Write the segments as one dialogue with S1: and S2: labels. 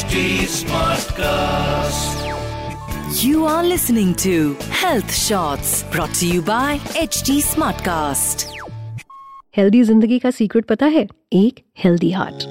S1: HD Smartcast.
S2: You are listening to Health Shots brought to you by HD Smartcast.
S3: Healthy ज़िंदगी का secret पता है एक healthy heart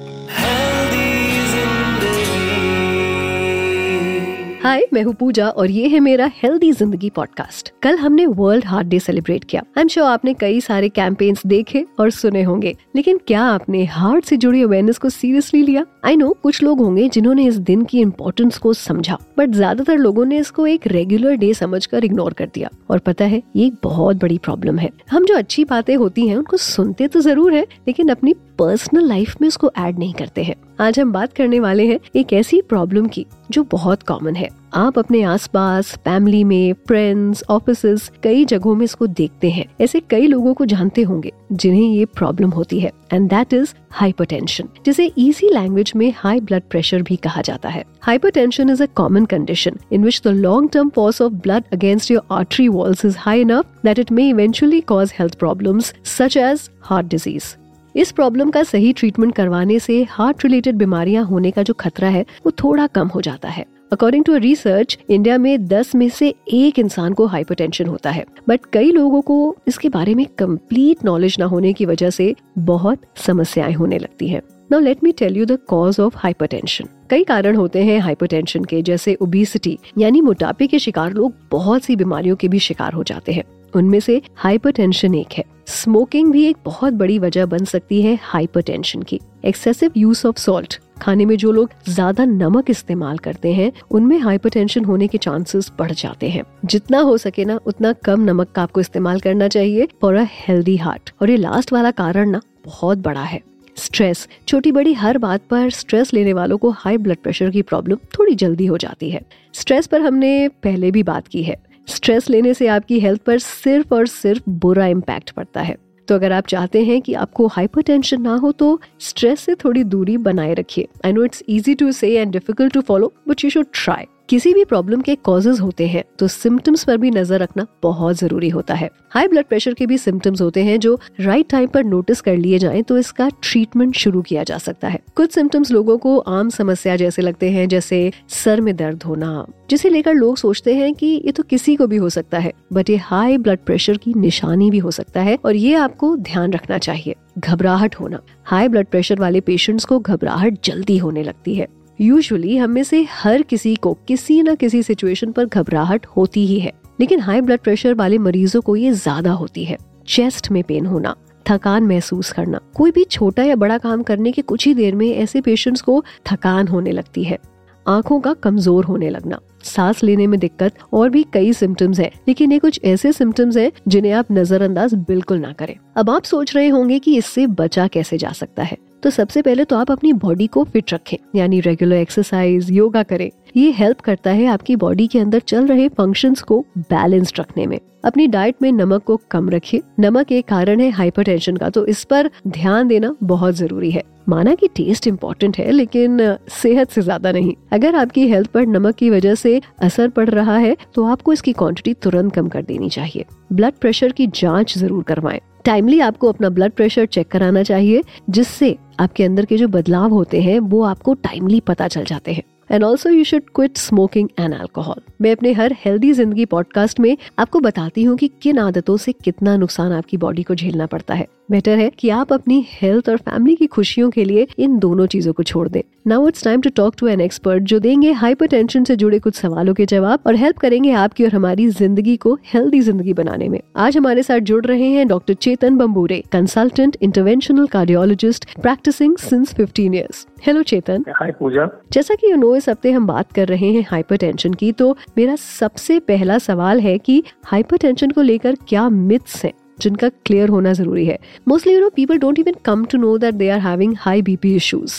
S3: हाय मैं हूँ पूजा और ये है मेरा हेल्दी ज़िंदगी पॉडकास्ट कल हमने वर्ल्ड हार्ट डे सेलिब्रेट किया. आई एम श्योर आपने कई सारे कैंपेन्स देखे और सुने होंगे. लेकिन क्या आपने हार्ट से जुड़ी अवेयरनेस को सीरियसली लिया? आई नो कुछ लोग होंगे जिन्होंने इस दिन की इम्पोर्टेंस को समझा बट ज़्यादातर लोगों ने इसको एक रेगुलर डे समझकर इग्नोर कर दिया. और पता है, ये एक बहुत बड़ी प्रॉब्लम है. हम जो अच्छी बातें होती हैं, उनको सुनते तो ज़रूर है, लेकिन अपनी पर्सनल लाइफ में उसको ऐड नहीं करते हैं. आज हम बात करने वाले हैं एक ऐसी प्रॉब्लम की, जो बहुत कॉमन है। आप अपने आसपास फैमिली में फ्रेंड्स ऑफ़िस कई जगहों में इसको देखते हैं। ऐसे कई लोगों को जानते होंगे, जिन्हें ये प्रॉब्लम होती है एंड दैट इज़ हाइपरटेंशन जिसे इजी लैंग्वेज में हाई ब्लड प्रेशर भी कहा जाता है। Hypertension is a common condition in which the long term force of blood against your artery walls is high enough that it may eventually cause health problems such as heart disease इस problem का सही treatment करवाने से heart related बीमारियाँ होने का जो खतरा है, वो थोड़ा कम हो जाता है। अकॉर्डिंग टू रिसर्च इंडिया में 10 में से एक इंसान को हाइपरटेंशन होता है। बट कई लोगों को इसके बारे में कंप्लीट नॉलेज ना होने की वजह से बहुत समस्याएँ होने लगती हैं। Now let me tell you the cause of hypertension कई कारण होते हैं हाइपरटेंशन के, जैसे ओबिसिटी यानी मोटापे के शिकार लोग बहुत सी बीमारियों के भी शिकार हो जाते हैं। उनमें से हाइपरटेंशन एक है। स्मोकिंग भी एक बहुत बड़ी वजह बन सकती है हाइपरटेंशन की। एक्सेसिव यूज़ ऑफ़ सॉल्ट खाने में जो लोग ज़्यादा नमक इस्तेमाल करते हैं, उनमें हाइपरटेंशन होने के चांसेस बढ़ जाते हैं। जितना हो सके ना, उतना कम नमक का आपको इस्तेमाल करना चाहिए फॉर अ हेल्दी हार्ट और ये लास्ट वाला कारण ना, बहुत बड़ा है। स्ट्रेस छोटी बड़ी हर बात पर स्ट्रेस लेने वालों को हाई ब्लड प्रेशर की प्रॉब्लम थोड़ी जल्दी हो जाती है। स्ट्रेस पर हमने पहले भी बात की है। स्ट्रेस लेने से आपकी हेल्थ पर सिर्फ़ और सिर्फ़ बुरा इम्पैक्ट पड़ता है। तो अगर आप चाहते हैं कि आपको हाइपरटेंशन ना हो तो स्ट्रेस से थोड़ी दूरी बनाए रखिए। I know it's easy to say and difficult to follow but you should try किसी भी प्रॉब्लम के कॉजेज होते हैं तो सिम्टम्स पर भी नज़र रखना बहुत ज़रूरी होता है। हाई ब्लड प्रेशर के भी सिम्टम्स होते हैं जो राइट टाइम पर नोटिस कर लिए जाएँ तो इसका ट्रीटमेंट शुरू किया जा सकता है। कुछ सिम्टम्स लोगों को आम समस्या जैसे लगते हैं, जैसे सर में दर्द होना, जिसे लेकर लोग सोचते हैं कि ये तो किसी को भी हो सकता है बट ये हाई ब्लड प्रेशर की निशानी भी हो सकता है और ये आपको ध्यान रखना चाहिए, घबराहट होना। हाई ब्लड प्रेशर वाले पेशेंट्स को घबराहट जल्दी होने लगती है। यूजुअली हम में से हर किसी को किसी न किसी सिचुएशन पर घबराहट होती ही है। लेकिन हाई ब्लड प्रेशर वाले मरीजों को ये ज़्यादा होती है। चेस्ट में पेन होना, थकान महसूस करना, कोई भी छोटा या बड़ा काम करने के कुछ ही देर में ऐसे पेशेंट्स को थकान होने लगती है। आँखों का कमज़ोर होने लगना, सांस लेने में दिक्कत और भी कई सिम्टम्स हैं, लेकिन ये कुछ ऐसे सिम्टम्स हैं जिन्हें आप नजरअंदाज बिल्कुल ना करें। अब आप सोच रहे होंगे कि इससे बचा कैसे जा सकता है? तो सबसे पहले तो आप अपनी बॉडी को फिट रखें, यानी रेगुलर एक्सरसाइज योगा करें। ये हेल्प करता है आपकी बॉडी के अंदर चल रहे फ़ंक्शंस को बैलेंस्ड रखने में। अपनी डाइट में नमक को कम रखिए। नमक एक कारण है हाइपरटेंशन का तो इस पर ध्यान देना बहुत ज़रूरी है। माना कि टेस्ट इम्पोर्टेंट है, लेकिन सेहत से ज़्यादा नहीं। अगर आपकी हेल्थ पर नमक की वजह से असर पड़ रहा है तो आपको इसकी क्वांटिटी तुरंत कम कर देनी चाहिए। ब्लड प्रेशर की जाँच ज़रूर करवाएँ। टाइमली आपको अपना ब्लड प्रेशर चेक कराना चाहिए, जिससे आपके अंदर के जो बदलाव होते हैं, वो आपको टाइमली पता चल जाते हैं। And also you should quit smoking and alcohol मैं अपने हर हेल्दी ज़िंदगी पॉडकास्ट में आपको बताती हूँ कि किन आदतों से कितना नुकसान आपकी बॉडी को झेलना पड़ता है। बेटर है कि आप अपनी हेल्थ और फैमिली की खुशियों के लिए इन दोनों चीज़ों को छोड़ दें। Now it's time to talk to an expert जो देंगे हाइपरटेंशन से जुड़े कुछ सवालों के जवाब और हेल्प करेंगे आपकी और हमारी ज़िंदगी को हेल्दी ज़िंदगी बनाने में। आज हमारे साथ जुड़ रहे हैं doctor Chetan Bambure consultant interventional cardiologist practicing since 15 years hello Chetan
S4: hi Pooja
S3: जैसा कि यू नो इस हफ़्ते हम बात कर रहे हैं हाइपरटेंशन की तो मेरा सबसे पहला सवाल है कि हाइपरटेंशन को लेकर क्या मिथ्स हैं जिनका क्लियर होना ज़रूरी है? Mostly you know people don't even come to know that they are having high BP issues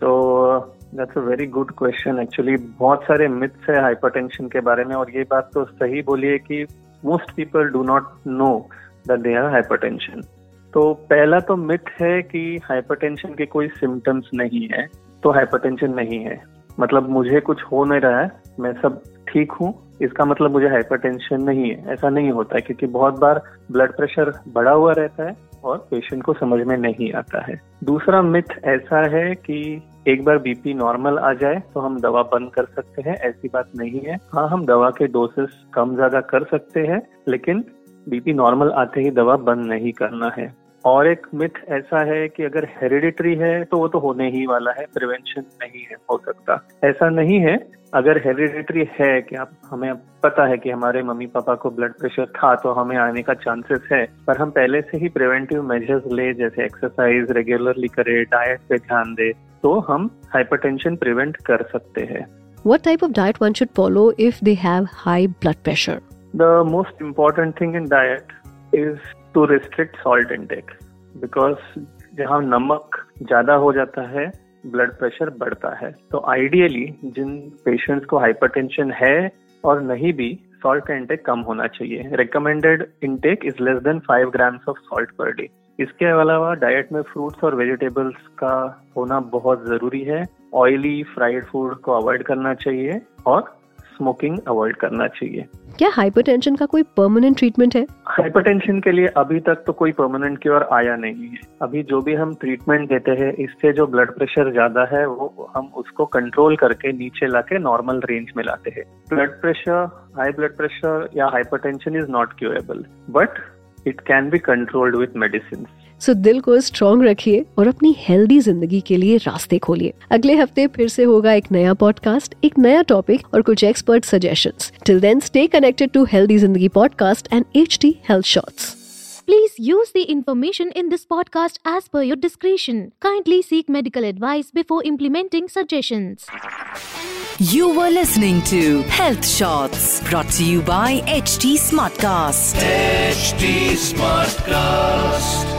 S4: so that's a very good question actually बहुत सारे मिथ्स है हाइपरटेंशन के बारे में और ये बात तो सही बोली है कि most people do not know that they are hypertension तो पहला तो मिथ है कि हाइपरटेंशन के कोई सिम्टम्स नहीं है तो हाइपरटेंशन नहीं है। मतलब मुझे कुछ हो नहीं रहा है, मैं सब ठीक हूँ, इसका मतलब मुझे हाइपरटेंशन नहीं है। ऐसा नहीं होता है, क्योंकि बहुत बार ब्लड प्रेशर बढ़ा हुआ रहता है और पेशेंट को समझ में नहीं आता है। दूसरा मिथ ऐसा है कि एक बार बीपी नॉर्मल आ जाए तो हम दवा बंद कर सकते हैं, ऐसी बात नहीं है। हाँ हम दवा के डोसेस कम ज़्यादा कर सकते हैं, लेकिन बीपी नॉर्मल आते ही दवा बंद नहीं करना है। और एक मिथ ऐसा है कि अगर हेरिडिटरी है तो वो तो होने ही वाला है प्रिवेंशन नहीं है हो सकता। ऐसा नहीं है। अगर हेरिडिटरी है कि आप हमें पता है कि हमारे मम्मी पापा को ब्लड प्रेशर था तो हमें आने का चांसेस है। पर हम पहले से ही प्रिवेंटिव मेजर्स ले जैसे एक्सरसाइज रेगुलरली करे डाइट पे ध्यान दे तो हम हाइपरटेंशन प्रिवेंट कर सकते हैं।
S3: What type of diet one should follow if they have high blood pressure?
S4: The most important thing in diet is to restrict salt intake because जहाँ नमक ज़्यादा हो जाता है ब्लड प्रेशर बढ़ता है। तो आइडियली जिन पेशेंट्स को हाइपरटेंशन है और नहीं भी सॉल्ट का इंटेक कम होना चाहिए। Recommended intake is less than five grams of salt per day इसके अलावा डाइट में फ्रूट्स और वेजिटेबल्स का होना बहुत ज़रूरी है। ऑयली फ्राइड फ़ूड को अवॉइड करना चाहिए और स्मोकिंग अवॉइड करना चाहिए।
S3: क्या हाइपरटेंशन का कोई परमानेंट ट्रीटमेंट है?
S4: हाइपरटेंशन के लिए अभी तक तो कोई परमानेंट क्योर आया नहीं है। अभी जो भी हम ट्रीटमेंट देते हैं इससे जो ब्लड प्रेशर ज़्यादा है वो हम उसको कंट्रोल करके नीचे लाके नॉर्मल रेंज में लाते हैं। Blood pressure high blood pressure या hypertension is not curable but it can be controlled with medicine
S3: so दिल को स्ट्रॉन्ग रखिए और अपनी हेल्दी ज़िंदगी के लिए रास्ते खोलिए अगले हफ़्ते फिर से होगा एक नया पॉडकास्ट एक नया टॉपिक और कुछ expert suggestions till then stay connected to healthy ज़िंदगी podcast and H D health shorts
S5: Please use the information in this podcast as per your discretion. Kindly seek medical advice before implementing suggestions.
S2: You were listening to Health Shots brought to you by HT Smartcast.
S1: HT Smartcast.